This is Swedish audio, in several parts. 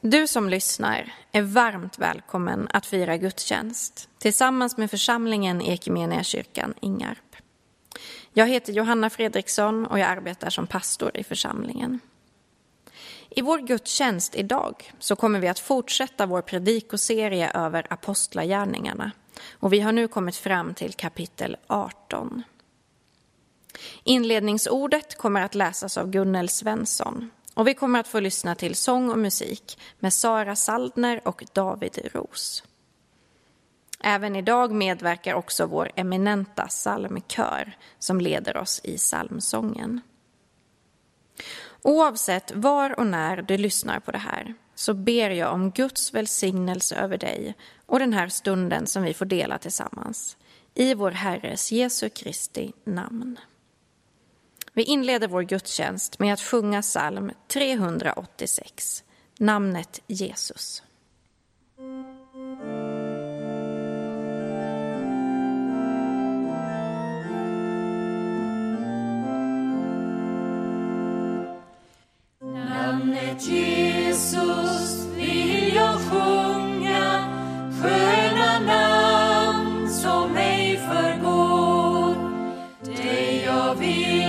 Du som lyssnar är varmt välkommen att fira gudstjänst tillsammans med församlingen Equmeniakyrkan Ingarp. Jag heter Johanna Fredriksson och jag arbetar som pastor i församlingen. I vår gudstjänst idag så kommer vi att fortsätta vår predikoserie över apostlagärningarna och vi har nu kommit fram till kapitel 18. Inledningsordet kommer att läsas av Gunnel Svensson och vi kommer att få lyssna till sång och musik med Sara Saldner och David Ros. Även idag medverkar också vår eminenta psalmkör som leder oss i psalmsången. Oavsett var och när du lyssnar på det här så ber jag om Guds välsignelse över dig och den här stunden som vi får dela tillsammans. I vår Herres Jesu Kristi namn. Vi inleder vår gudstjänst med att sjunga psalm 386, namnet Jesus. Namnet Jesus vill jag sjunga, sköna namn som ej förgår. Dig jag vill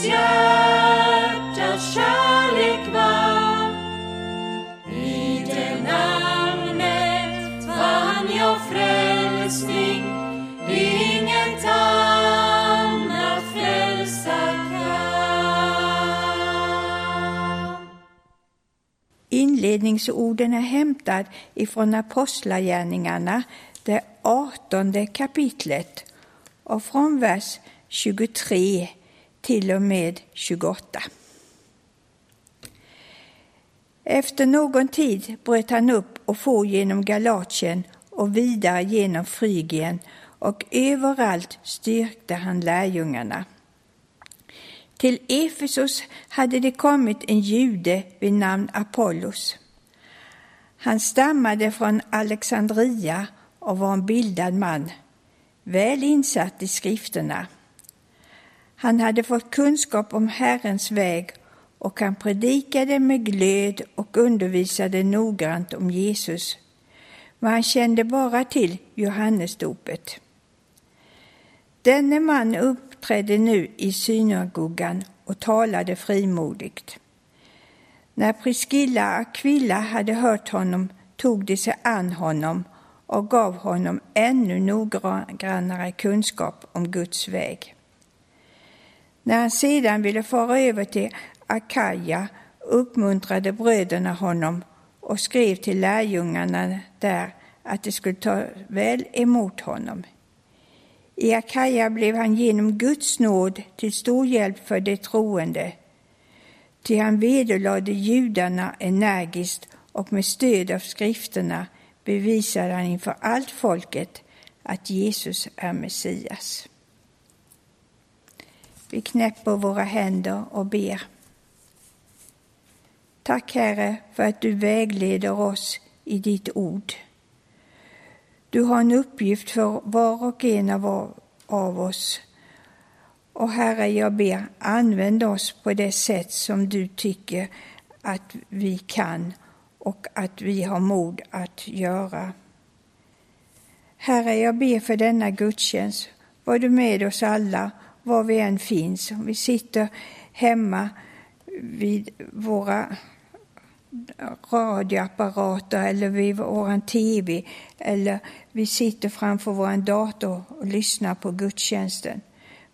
mitt hjärtas kärlek var. I det namnet fann jag frälsning. Inget annat frälsa kan. Inledningsorden är hämtad ifrån Apostlagärningarna, det artonde kapitlet och från vers 23 till och med 28. Efter någon tid bröt han upp och for genom Galatien och vidare genom Frygien och överallt styrkte han lärjungarna. Till Efesos hade det kommit en jude vid namn Apollos. Han stammade från Alexandria och var en bildad man, väl insatt i skrifterna. Han hade fått kunskap om Herrens väg och han predikade med glöd och undervisade noggrant om Jesus. Men han kände bara till Johannesdopet. Denne man uppträdde nu i synagogan och talade frimodigt. När Priskilla och Aquilla hade hört honom tog de sig an honom och gav honom ännu noggrannare kunskap om Guds väg. När han sedan ville fara över till Akaja uppmuntrade bröderna honom och skrev till lärjungarna där att de skulle ta väl emot honom. I Akaja blev han genom Guds nåd till stor hjälp för de troende, ty han vederlade judarna energiskt och med stöd av skrifterna bevisade han inför allt folket att Jesus är Messias. Vi knäpper våra händer och ber. Tack Herre för att du vägleder oss i ditt ord. Du har en uppgift för var och en av oss. Och Herre, jag ber, använd oss på det sätt som du tycker att vi kan och att vi har mod att göra. Herre, jag ber för denna gudstjänst. Var du med oss alla, var vi än finns. Om vi sitter hemma vid våra radioapparater eller vid vår TV eller vi sitter framför vår dator och lyssnar på gudstjänsten.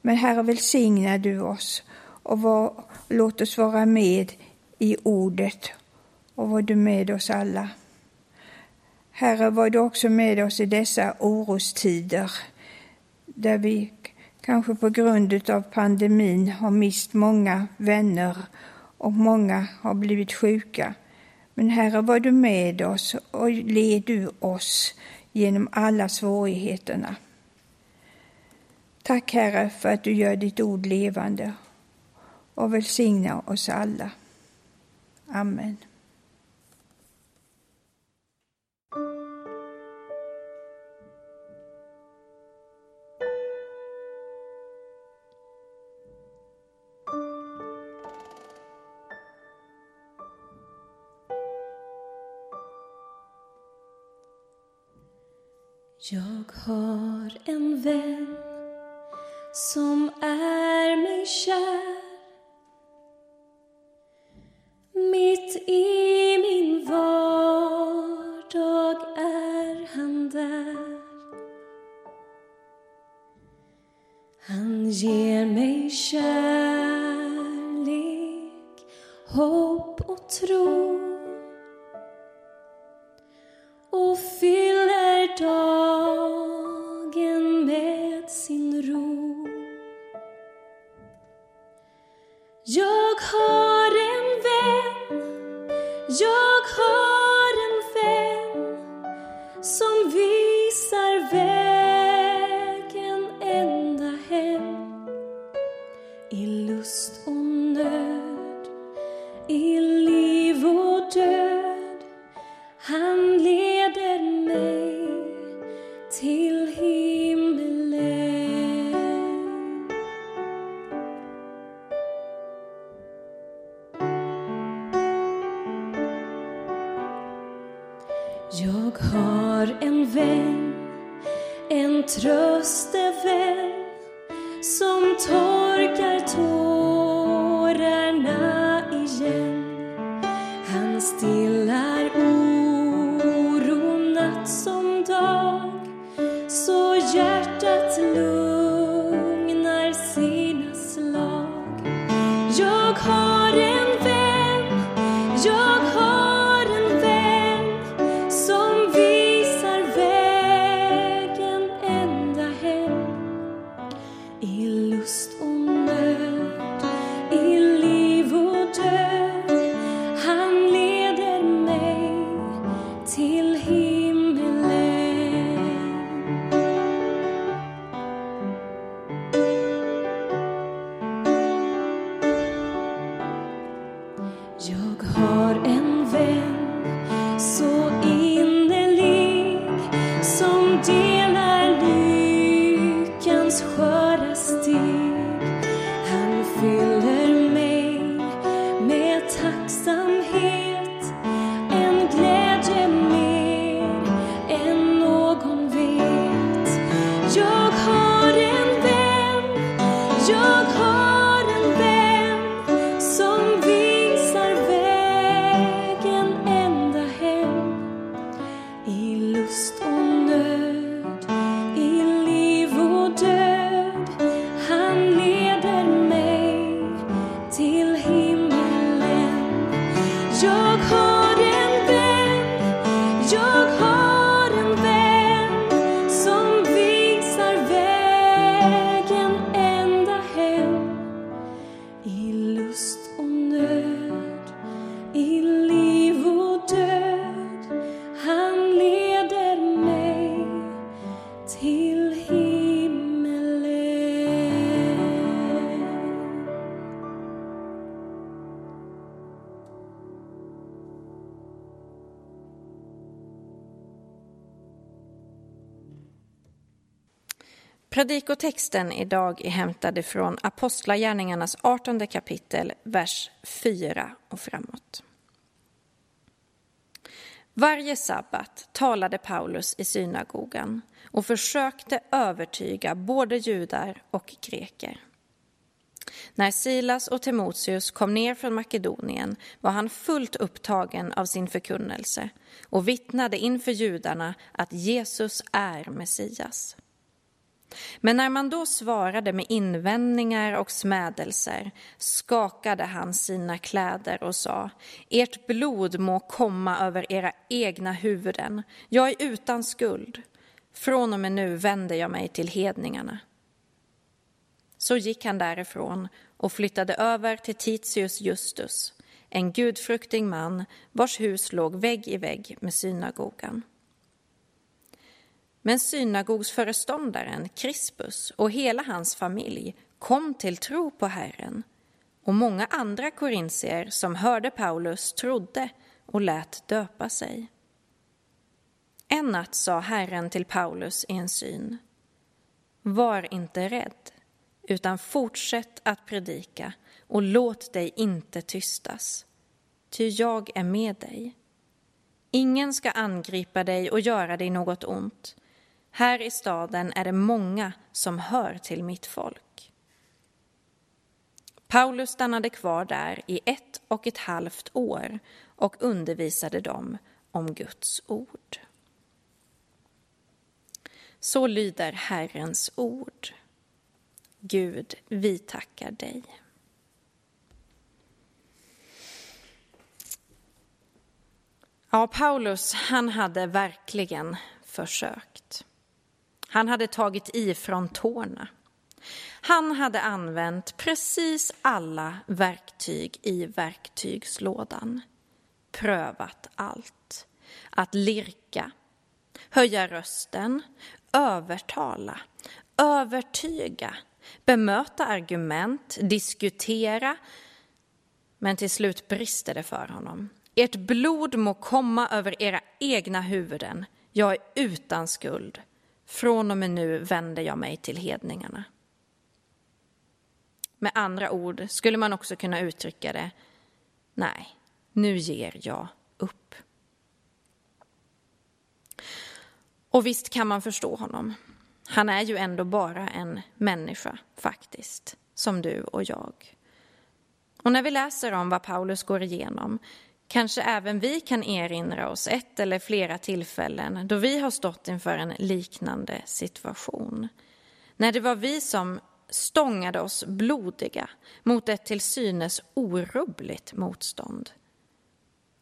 Men Herre, välsigna du oss och var, låt oss vara med i ordet och var du med oss alla. Herre, var du också med oss i dessa orostider där vi kanske på grund av pandemin har mist många vänner och många har blivit sjuka. Men Herre, var du med oss och led du oss genom alla svårigheterna. Tack Herre för att du gör ditt ord levande och välsigna oss alla. Amen. Jag har en vän som är mig kär. Mitt i min vardag är han där. Han ger mig kärlek, hopp och tro. Predikotexten idag är hämtad från Apostlagärningarnas 18 kapitel, vers 4 och framåt. Varje sabbat talade Paulus i synagogan och försökte övertyga både judar och greker. När Silas och Timoteus kom ner från Makedonien var han fullt upptagen av sin förkunnelse och vittnade inför judarna att Jesus är Messias. Men när man då svarade med invändningar och smädelser skakade han sina kläder och sa Ert blod må komma över era egna huvuden. Jag är utan skuld. Från och med nu vänder jag mig till hedningarna. Så gick han därifrån och flyttade över till Titius Justus, en gudfruktig man vars hus låg vägg i vägg med synagogan. Men synagogsföreståndaren Crispus och hela hans familj kom till tro på Herren och många andra korintier som hörde Paulus trodde och lät döpa sig. En natt sa Herren till Paulus i en syn. Var inte rädd, utan fortsätt att predika och låt dig inte tystas, ty jag är med dig. Ingen ska angripa dig och göra dig något ont. Här i staden är det många som hör till mitt folk. Paulus stannade kvar där i ett och ett halvt år och undervisade dem om Guds ord. Så lyder Herrens ord. Gud, vi tackar dig. Ja, Paulus, han hade verkligen försökt. Han hade tagit i från tårna. Han hade använt precis alla verktyg i verktygslådan. Prövat allt. Att lirka, höja rösten, övertala, övertyga, bemöta argument, diskutera. Men till slut brister det för honom. Ert blod må komma över era egna huvuden. Jag är utan skuld. Från och med nu vänder jag mig till hedningarna. Med andra ord skulle man också kunna uttrycka det. Nej, nu ger jag upp. Och visst kan man förstå honom. Han är ju ändå bara en människa, faktiskt, som du och jag. Och när vi läser om vad Paulus går igenom kanske även vi kan erinra oss ett eller flera tillfällen då vi har stått inför en liknande situation. När det var vi som stångade oss blodiga mot ett till synes orubbligt motstånd.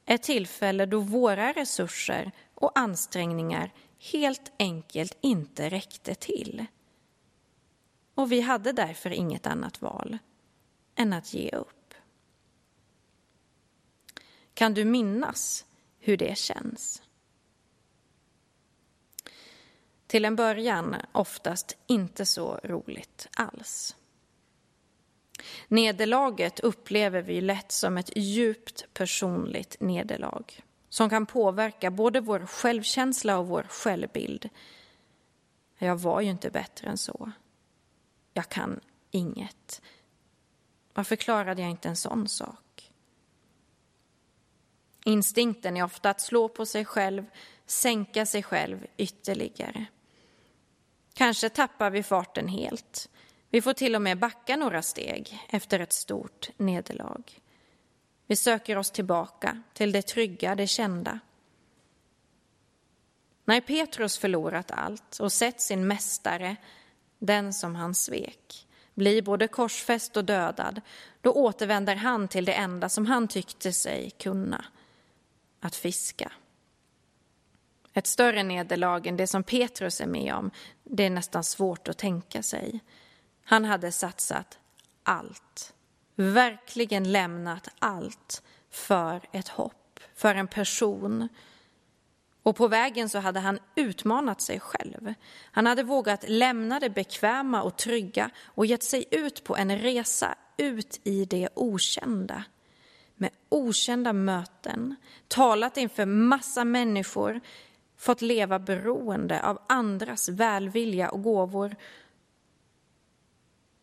Ett tillfälle då våra resurser och ansträngningar helt enkelt inte räckte till. Och vi hade därför inget annat val än att ge upp. Kan du minnas hur det känns? Till en början oftast inte så roligt alls. Nederlaget upplever vi lätt som ett djupt personligt nederlag som kan påverka både vår självkänsla och vår självbild. Jag var ju inte bättre än så. jag kan inget. Varför klarade jag inte en sån sak? Instinkten är ofta att slå på sig själv, sänka sig själv ytterligare. Kanske tappar vi farten helt. Vi får till och med backa några steg efter ett stort nederlag. Vi söker oss tillbaka till det trygga, det kända. När Petrus förlorat allt och sett sin mästare, den som han svek, bli både korsfäst och dödad, då återvänder han till det enda som han tyckte sig kunna, att fiska. Ett större nederlag än det som Petrus är med om, det är nästan svårt att tänka sig. Han hade satsat allt, verkligen lämnat allt för ett hopp, för en person. Och på vägen så hade han utmanat sig själv. Han hade vågat lämna det bekväma och trygga och gett sig ut på en resa ut i det okända. Med okända möten, talat inför massa människor, fått leva beroende av andras välvilja och gåvor.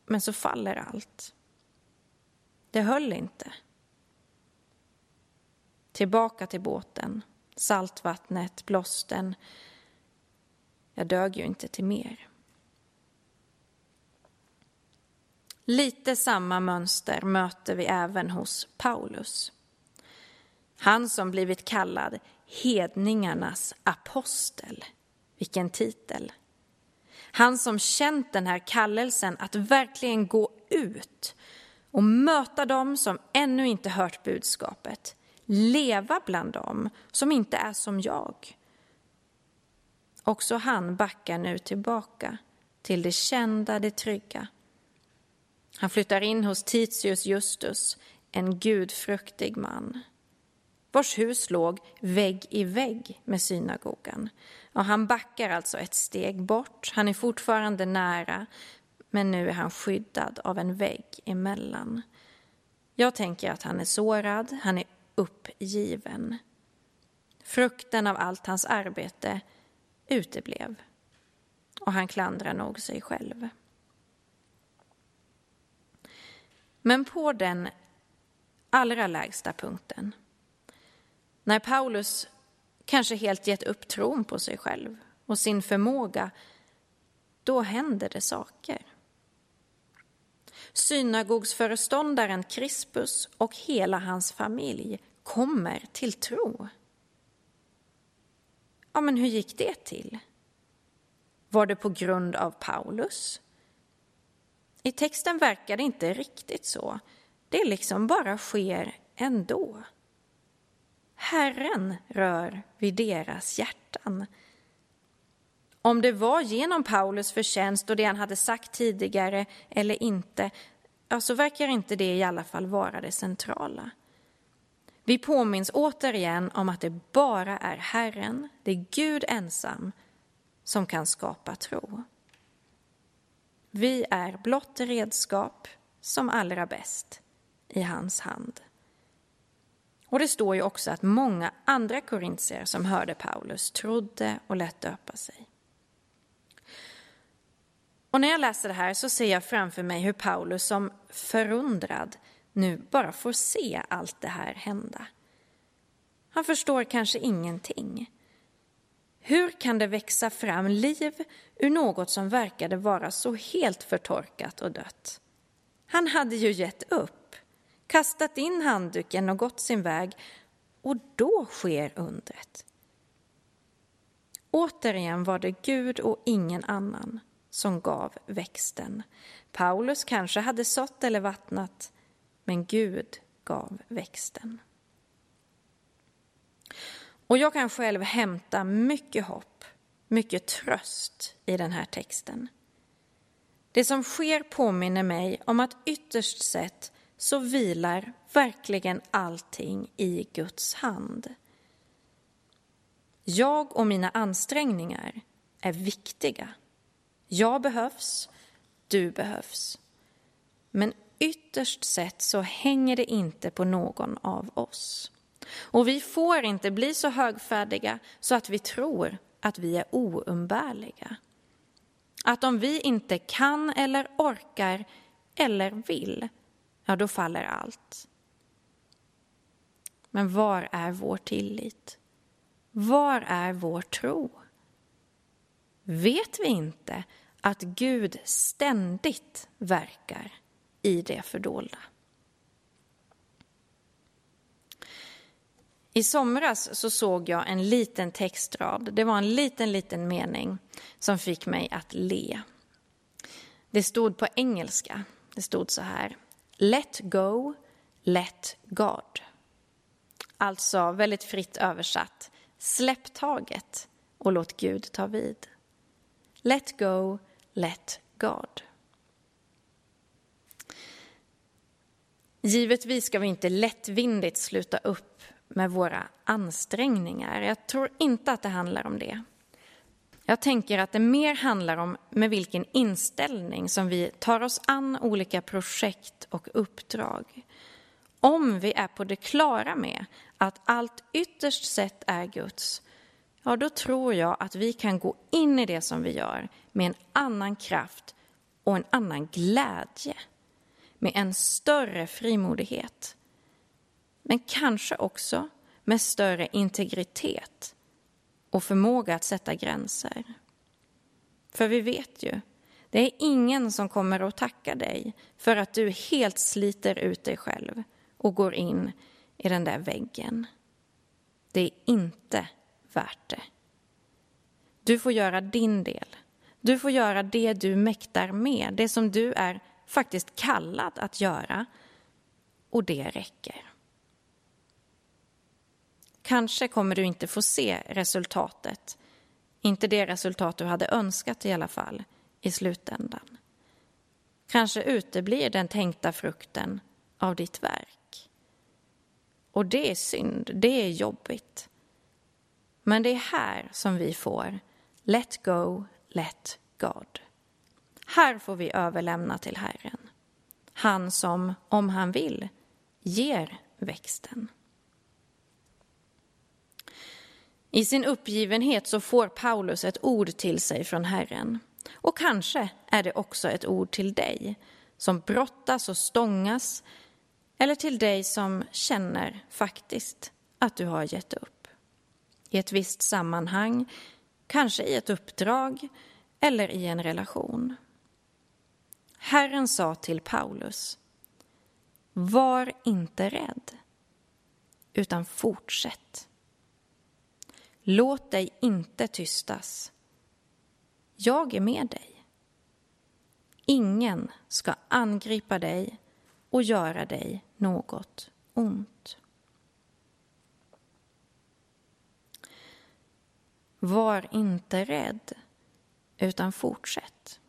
Men så faller allt. Det höll inte. Tillbaka till båten, saltvattnet, blåsten. Jag dög ju inte till mer. Lite samma mönster möter vi även hos Paulus. Han som blivit kallad hedningarnas apostel. Vilken titel! Han som känt den här kallelsen att verkligen gå ut och möta dem som ännu inte hört budskapet. Leva bland dem som inte är som jag. Också han backar nu tillbaka till det kända, det trygga. Han flyttar in hos Titius Justus, en gudfruktig man vars hus låg vägg i vägg med synagogan. Och han backar alltså ett steg bort. Han är fortfarande nära, men nu är han skyddad av en vägg emellan. Jag tänker att han är sårad, han är uppgiven. Frukten av allt hans arbete uteblev. Och han klandrar nog sig själv. Men på den allra lägsta punkten när Paulus kanske helt gett upp tron på sig själv och sin förmåga, då händer det saker. Synagogsföreståndaren Crispus och hela hans familj kommer till tro. Ja, men hur gick det till? Var det på grund av Paulus? I texten verkar det inte riktigt så. Det liksom bara sker ändå. Herren rör vid deras hjärtan. Om det var genom Paulus förtjänst och det han hade sagt tidigare eller inte, så så verkar inte det i alla fall vara det centrala. Vi påminns återigen om att det bara är Herren, det är Gud ensam, som kan skapa tro. Vi är blott redskap som allra bäst i hans hand. Och det står ju också att många andra korintier som hörde Paulus trodde och lät döpa sig. Och när jag läser det här så ser jag framför mig hur Paulus som förundrad nu bara får se allt det här hända. Han förstår kanske ingenting. Hur kan det växa fram liv ur något som verkade vara så helt förtorkat och dött? Han hade ju gett upp kastat in handduken och gått sin väg och då sker undret. Återigen var det Gud och ingen annan som gav växten. Paulus kanske hade sått eller vattnat, men Gud gav växten. Och jag kan själv hämta mycket hopp, mycket tröst i den här texten. Det som sker påminner mig om att ytterst sett så vilar verkligen allting i Guds hand. Jag och mina ansträngningar är viktiga. Jag behövs, du behövs. Men ytterst sett så hänger det inte på någon av oss. Och vi får inte bli så högfärdiga så att vi tror att vi är oumbärliga. Att om vi inte kan eller orkar eller vill, ja då faller allt. Men var är vår tillit? Var är vår tro? Vet vi inte att Gud ständigt verkar i det fördolda? I somras så såg jag en liten textrad. Det var en liten, liten mening som fick mig att le. Det stod på engelska. Det stod så här. Let go, let God. Alltså väldigt fritt översatt. Släpp taget och låt Gud ta vid. Let go, let God. Givetvis ska vi inte lättvindigt sluta upp med våra ansträngningar. Jag tror inte att det handlar om det. Jag tänker att det mer handlar om med vilken inställning som vi tar oss an olika projekt och uppdrag. Om vi är på det klara med att allt ytterst sett är Guds, ja då tror jag att vi kan gå in i det som vi gör med en annan kraft och en annan glädje. Med en större frimodighet. Men kanske också med större integritet och förmåga att sätta gränser. För vi vet ju, det är ingen som kommer att tacka dig för att du helt sliter ut dig själv och går in i den där väggen. Det är inte värt det. Du får göra din del. Du får göra det du mäktar med, det som du är faktiskt kallad att göra. Och det räcker. Kanske kommer du inte få se resultatet, inte det resultat du hade önskat i alla fall, i slutändan. Kanske uteblir den tänkta frukten av ditt verk. Och det är synd, det är jobbigt. Men det är här som vi får let go, let God. Här får vi överlämna till Herren. Han som, om han vill, ger växten. I sin uppgivenhet så får Paulus ett ord till sig från Herren. Och kanske är det också ett ord till dig som brottas och stångas eller till dig som känner faktiskt att du har gett upp. I ett visst sammanhang, kanske i ett uppdrag eller i en relation. Herren sa till Paulus, var inte rädd, utan fortsätt. Låt dig inte tystas. Jag är med dig. Ingen ska angripa dig och göra dig något ont. Var inte rädd, utan fortsätt.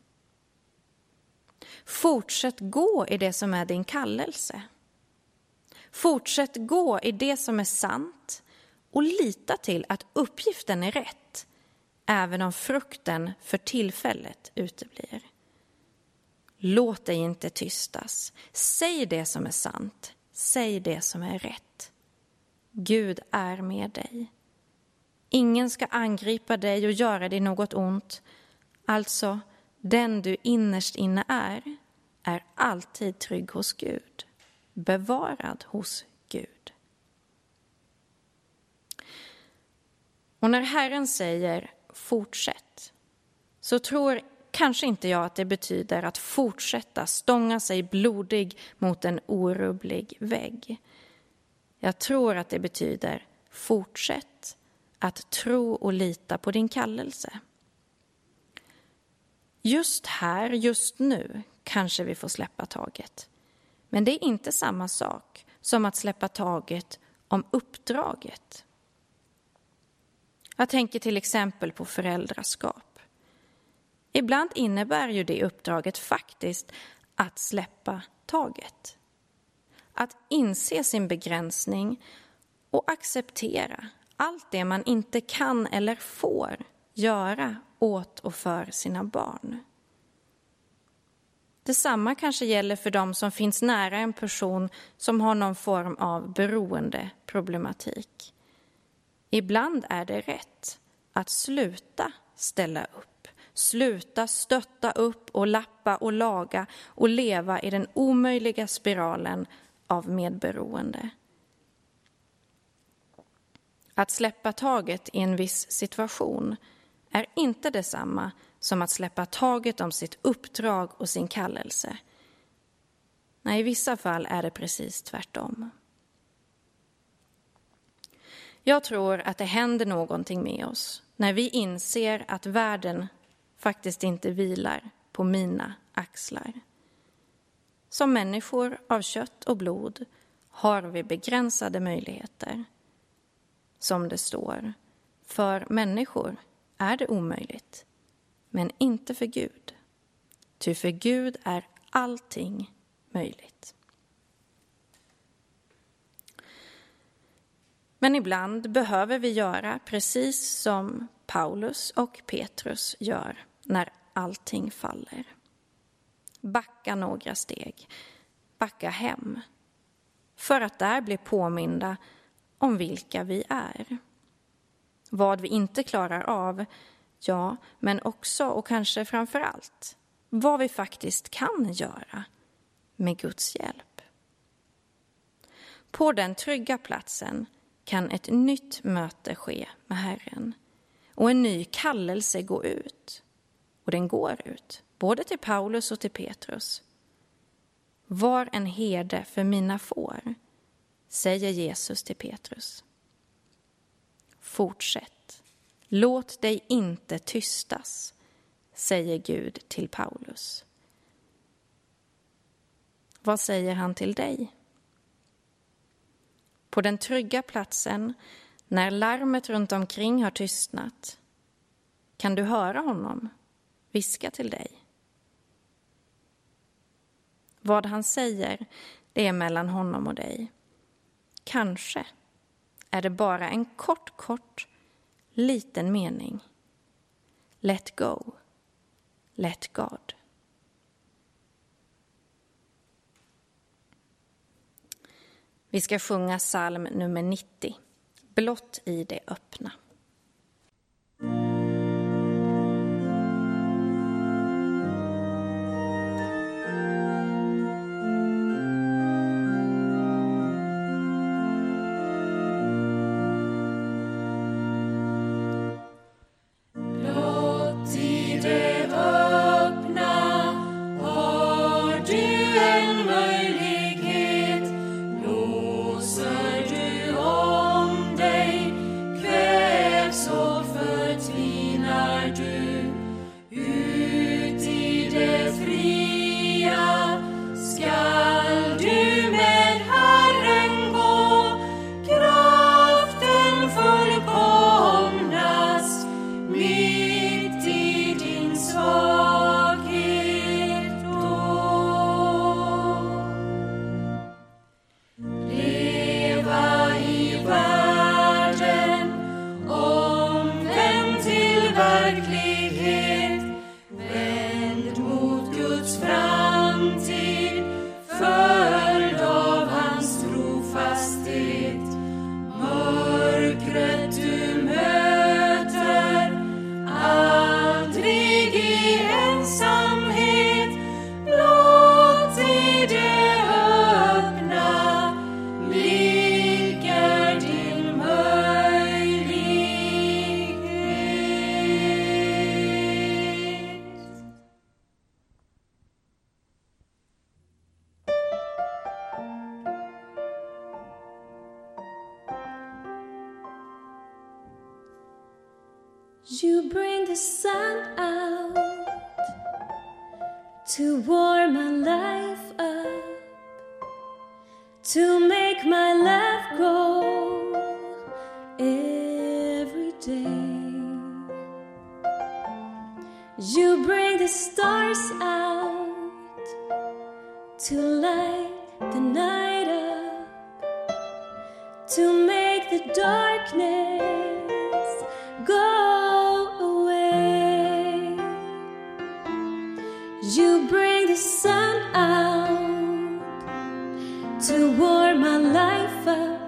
Fortsätt gå i det som är din kallelse. Fortsätt gå i det som är sant och lita till att uppgiften är rätt, även om frukten för tillfället uteblir. Låt dig inte tystas. Säg det som är sant. Säg det som är rätt. Gud är med dig. Ingen ska angripa dig och göra dig något ont. Alltså, den du innerst inne är, är alltid trygg hos Gud, bevarad hos Gud. Och när Herren säger fortsätt så tror kanske inte jag att det betyder att fortsätta stånga sig blodig mot en orubblig vägg. Jag tror att det betyder fortsätt att tro och lita på din kallelse. Just här, just nu, kanske vi får släppa taget. Men det är inte samma sak som att släppa taget om uppdraget. Jag tänker till exempel på föräldraskap. Ibland innebär ju det uppdraget faktiskt att släppa taget. Att inse sin begränsning och acceptera allt det man inte kan eller får göra åt och för sina barn. Detsamma kanske gäller för dem som finns nära en person som har någon form av beroendeproblematik. Ibland är det rätt att sluta ställa upp, Sluta stötta upp och lappa och laga och leva i den omöjliga spiralen av medberoende. Att släppa taget i en viss situation är inte detsamma som att släppa taget om sitt uppdrag och sin kallelse. Nej, i vissa fall är det precis tvärtom. Jag tror att det händer någonting med oss när vi inser att världen faktiskt inte vilar på mina axlar. Som människor av kött och blod har vi begränsade möjligheter. Som det står, för människor är det omöjligt, men inte för Gud. Ty för Gud är allting möjligt. Men ibland behöver vi göra precis som Paulus och Petrus gör när allting faller. Backa några steg, backa hem för att där bli påminda om vilka vi är. Vad vi inte klarar av, ja, men också och kanske framför allt vad vi faktiskt kan göra med Guds hjälp. På den trygga platsen kan ett nytt möte ske med Herren och en ny kallelse gå ut. Och den går ut, både till Paulus och till Petrus. Var en herde för mina får, säger Jesus till Petrus. Fortsätt. Låt dig inte tystas, säger Gud till Paulus. Vad säger han till dig? På den trygga platsen, när larmet runt omkring har tystnat, kan du höra honom viska till dig. Vad han säger, det är mellan honom och dig. Kanske är det bara en kort, kort, liten mening. Let go. Let God. Vi ska sjunga psalm nummer 90, Blott i det öppna. forever.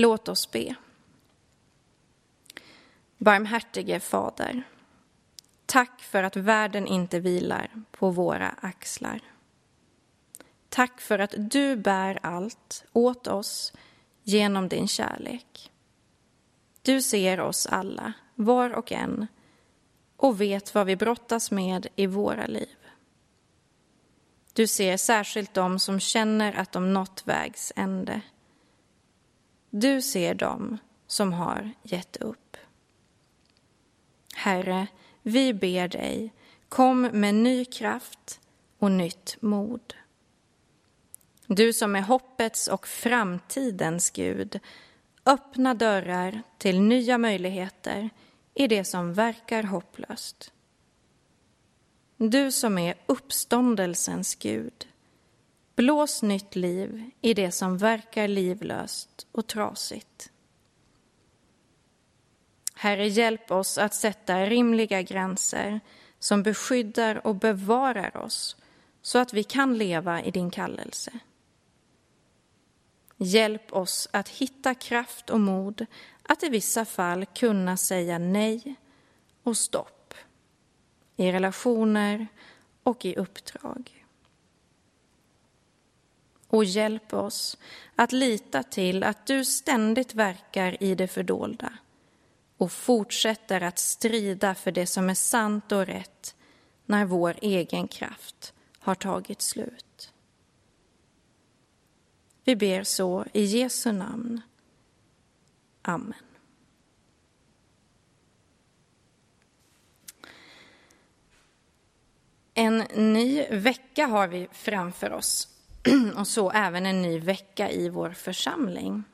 Låt oss be. Barmhärtige Fader, tack för att världen inte vilar på våra axlar. Tack för att du bär allt åt oss genom din kärlek. Du ser oss alla, var och en, och vet vad vi brottas med i våra liv. Du ser särskilt dem som känner att de nått vägs ände. Du ser dem som har gett upp. Herre, vi ber dig, kom med ny kraft och nytt mod. Du som är hoppets och framtidens Gud, öppna dörrar till nya möjligheter i det som verkar hopplöst. Du som är uppståndelsens Gud, blås nytt liv i det som verkar livlöst och trasigt. Herre, hjälp oss att sätta rimliga gränser som beskyddar och bevarar oss så att vi kan leva i din kallelse. Hjälp oss att hitta kraft och mod att i vissa fall kunna säga nej och stopp i relationer och i uppdrag. Och hjälp oss att lita till att du ständigt verkar i det fördolda och fortsätter att strida för det som är sant och rätt när vår egen kraft har tagit slut. Vi ber så i Jesu namn. Amen. En ny vecka har vi framför oss och så även en ny vecka i vår församling.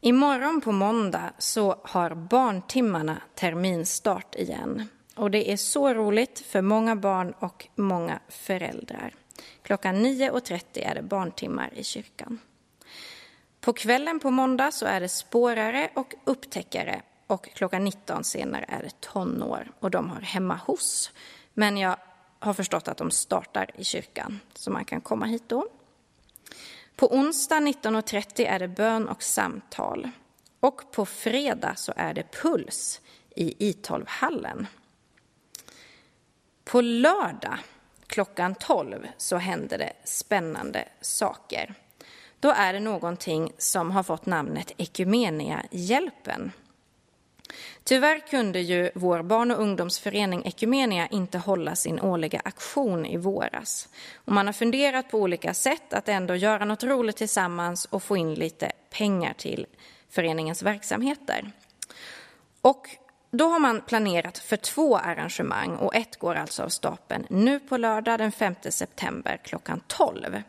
Imorgon på måndag så har barntimmarna terminstart igen. Och det är så roligt för många barn och många föräldrar. Klockan 9.30 är det barntimmar i kyrkan. På kvällen på måndag så är det spårare och upptäckare och klockan 19 senare är det tonår och de har hemma hos. Men jag har förstått att de startar i kyrkan, så man kan komma hit då. På onsdag 19.30 är det bön och samtal. Och på fredag så är det puls i I12-hallen. På lördag klockan 12 så händer det spännande saker. Då är det någonting som har fått namnet Ekumenia-hjälpen. Tyvärr kunde ju vår barn och ungdomsförening Ekumenia inte hålla sin årliga aktion i våras. Och man har funderat på olika sätt att ändå göra något roligt tillsammans och få in lite pengar till föreningens verksamheter. Och då har man planerat för två arrangemang och ett går alltså av stapeln nu på lördag den 5 september klockan 12.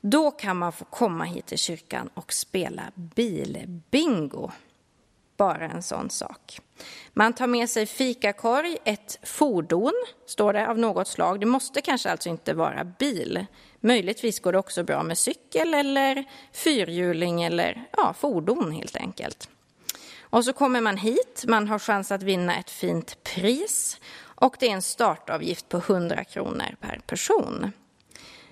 Då kan man få komma hit till kyrkan och spela bilbingo. Bara en sån sak. Man tar med sig fikakorg, ett fordon, står det, av något slag. Det måste kanske alltså inte vara bil. Möjligtvis går det också bra med cykel eller fyrhjuling eller ja, fordon helt enkelt. Och så kommer man hit, man har chans att vinna ett fint pris och det är en startavgift på 100 kronor per person.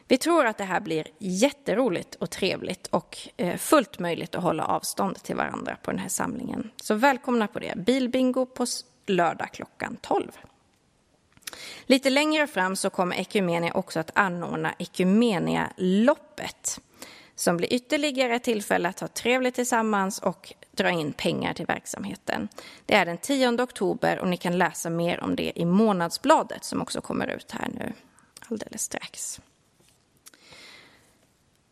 Vi tror att det här blir jätteroligt och trevligt och eh, fullt möjligt att hålla avstånd till varandra på den här samlingen. Så välkomna på det. Bilbingo på lördag klockan 12. Lite längre fram så kommer Ekumenia också att anordna Ekumenia-loppet som blir ytterligare ett tillfälle att ha trevligt tillsammans och dra in pengar till verksamheten. Det är den 10 oktober och ni kan läsa mer om det i Månadsbladet som också kommer ut här nu alldeles strax.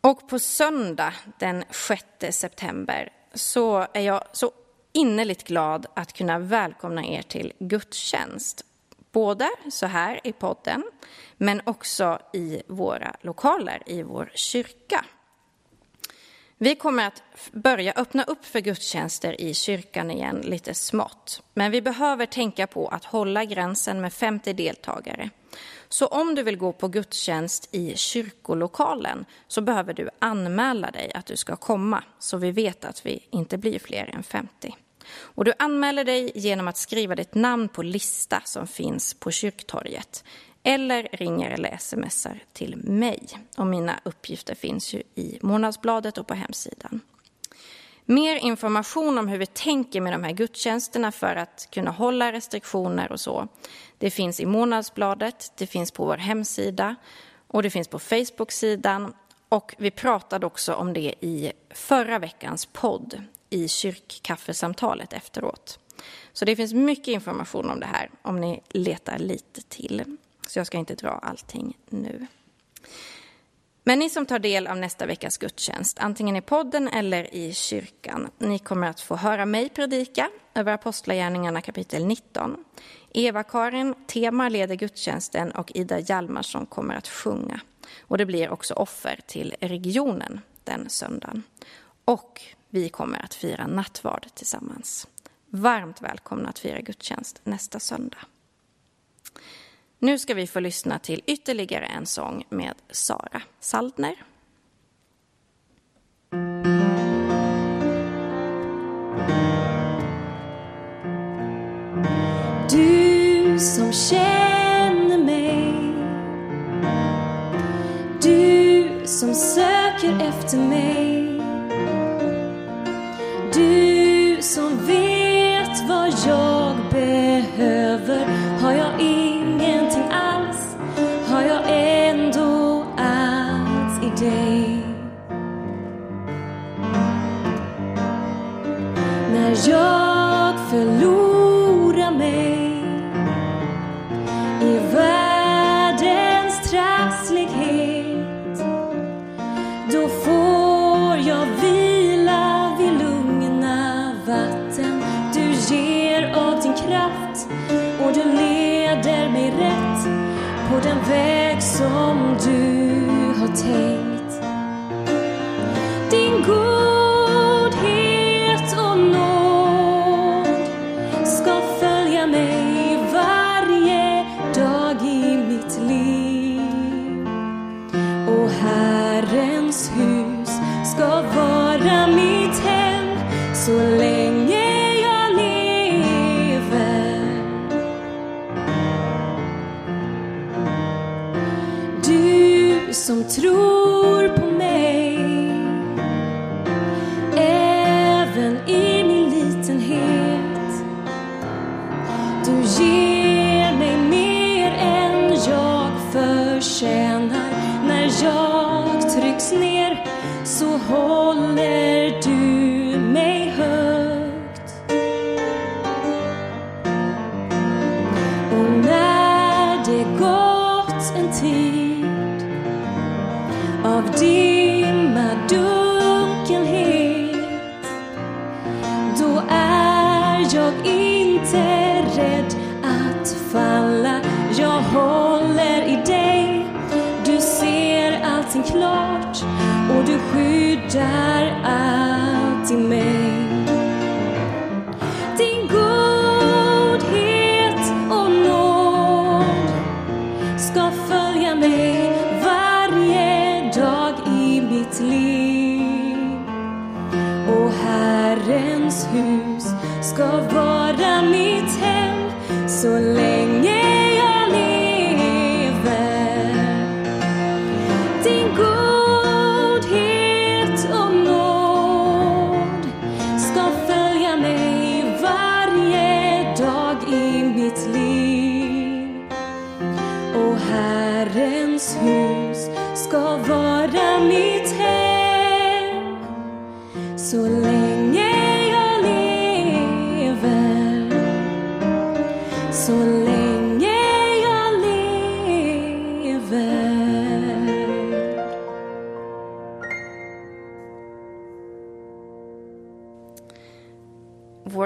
Och på söndag den 6 september så är jag så innerligt glad att kunna välkomna er till gudstjänst. Både så här i podden, men också i våra lokaler i vår kyrka. Vi kommer att börja öppna upp för gudstjänster i kyrkan igen lite smått. Men vi behöver tänka på att hålla gränsen med 50 deltagare. Så om du vill gå på gudstjänst i kyrkolokalen så behöver du anmäla dig att du ska komma så vi vet att vi inte blir fler än 50. Och du anmäler dig genom att skriva ditt namn på lista som finns på kyrktorget eller ringer eller smsar till mig. Och mina uppgifter finns ju i Månadsbladet och på hemsidan. Mer information om hur vi tänker med de här gudstjänsterna för att kunna hålla restriktioner och så. Det finns i Månadsbladet, det finns på vår hemsida och det finns på Facebook-sidan. Och vi pratade också om det i förra veckans podd i kyrkkaffesamtalet efteråt. Så det finns mycket information om det här om ni letar lite till. Så jag ska inte dra allting nu. Men ni som tar del av nästa veckas gudstjänst, antingen i podden eller i kyrkan, ni kommer att få höra mig predika över Apostlagärningarna kapitel 19. Eva-Karin Tema leder gudstjänsten och Ida Hjalmarsson kommer att sjunga. Och det blir också offer till regionen den söndagen. Och vi kommer att fira nattvard tillsammans. Varmt välkomna att fira gudstjänst nästa söndag. Nu ska vi få lyssna till ytterligare en sång med Sara Saldner. Du som känner mig Du som söker efter mig Du som tänkt din godhet och nåd ska följa mig varje dag i mitt liv. Och Herrens hus ska vara tror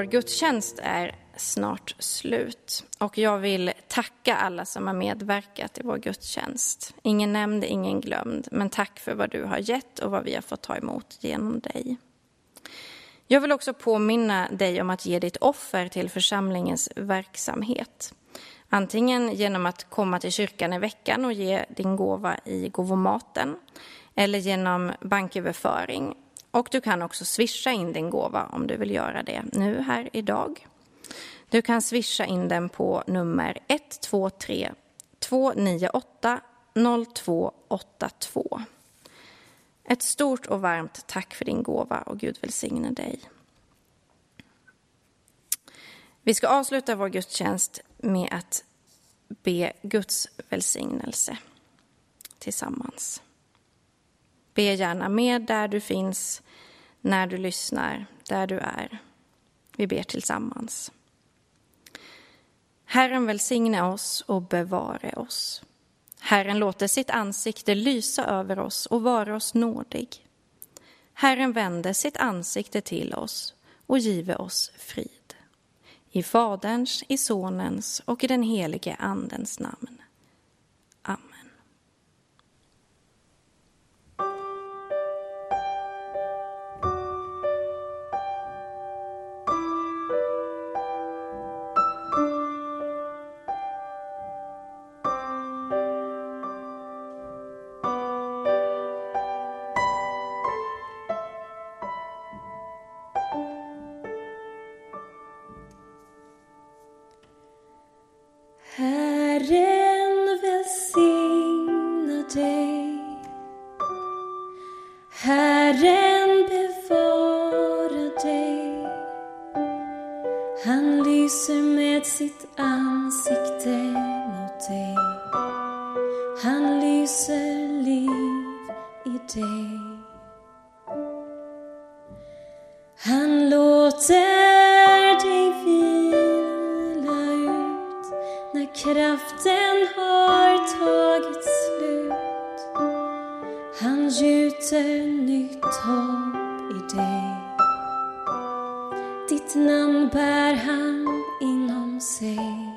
gudstjänst är snart slut och jag vill tacka alla som har medverkat i vår gudstjänst. Ingen nämnd, ingen glömd, men tack för vad du har gett och vad vi har fått ta emot genom dig. Jag vill också påminna dig om att ge ditt offer till församlingens verksamhet. Antingen genom att komma till kyrkan i veckan och ge din gåva i gåvomaten eller genom banköverföring. Och du kan också swisha in din gåva om du vill göra det nu här idag. Du kan swisha in den på nummer 123 298 0282. Ett stort och varmt tack för din gåva och Gud välsigne dig. Vi ska avsluta vår gudstjänst med att be Guds välsignelse tillsammans. Be gärna med där du finns, när du lyssnar, där du är. Vi ber tillsammans. Herren välsigne oss och bevare oss. Herren låter sitt ansikte lysa över oss och vara oss nådig. Herren vände sitt ansikte till oss och give oss frid. I Faderns, i Sonens och i den helige Andens namn. Han låter dig vila ut när kraften har tagit slut. Han gjuter nytt hopp i dig. Ditt namn bär han inom sig.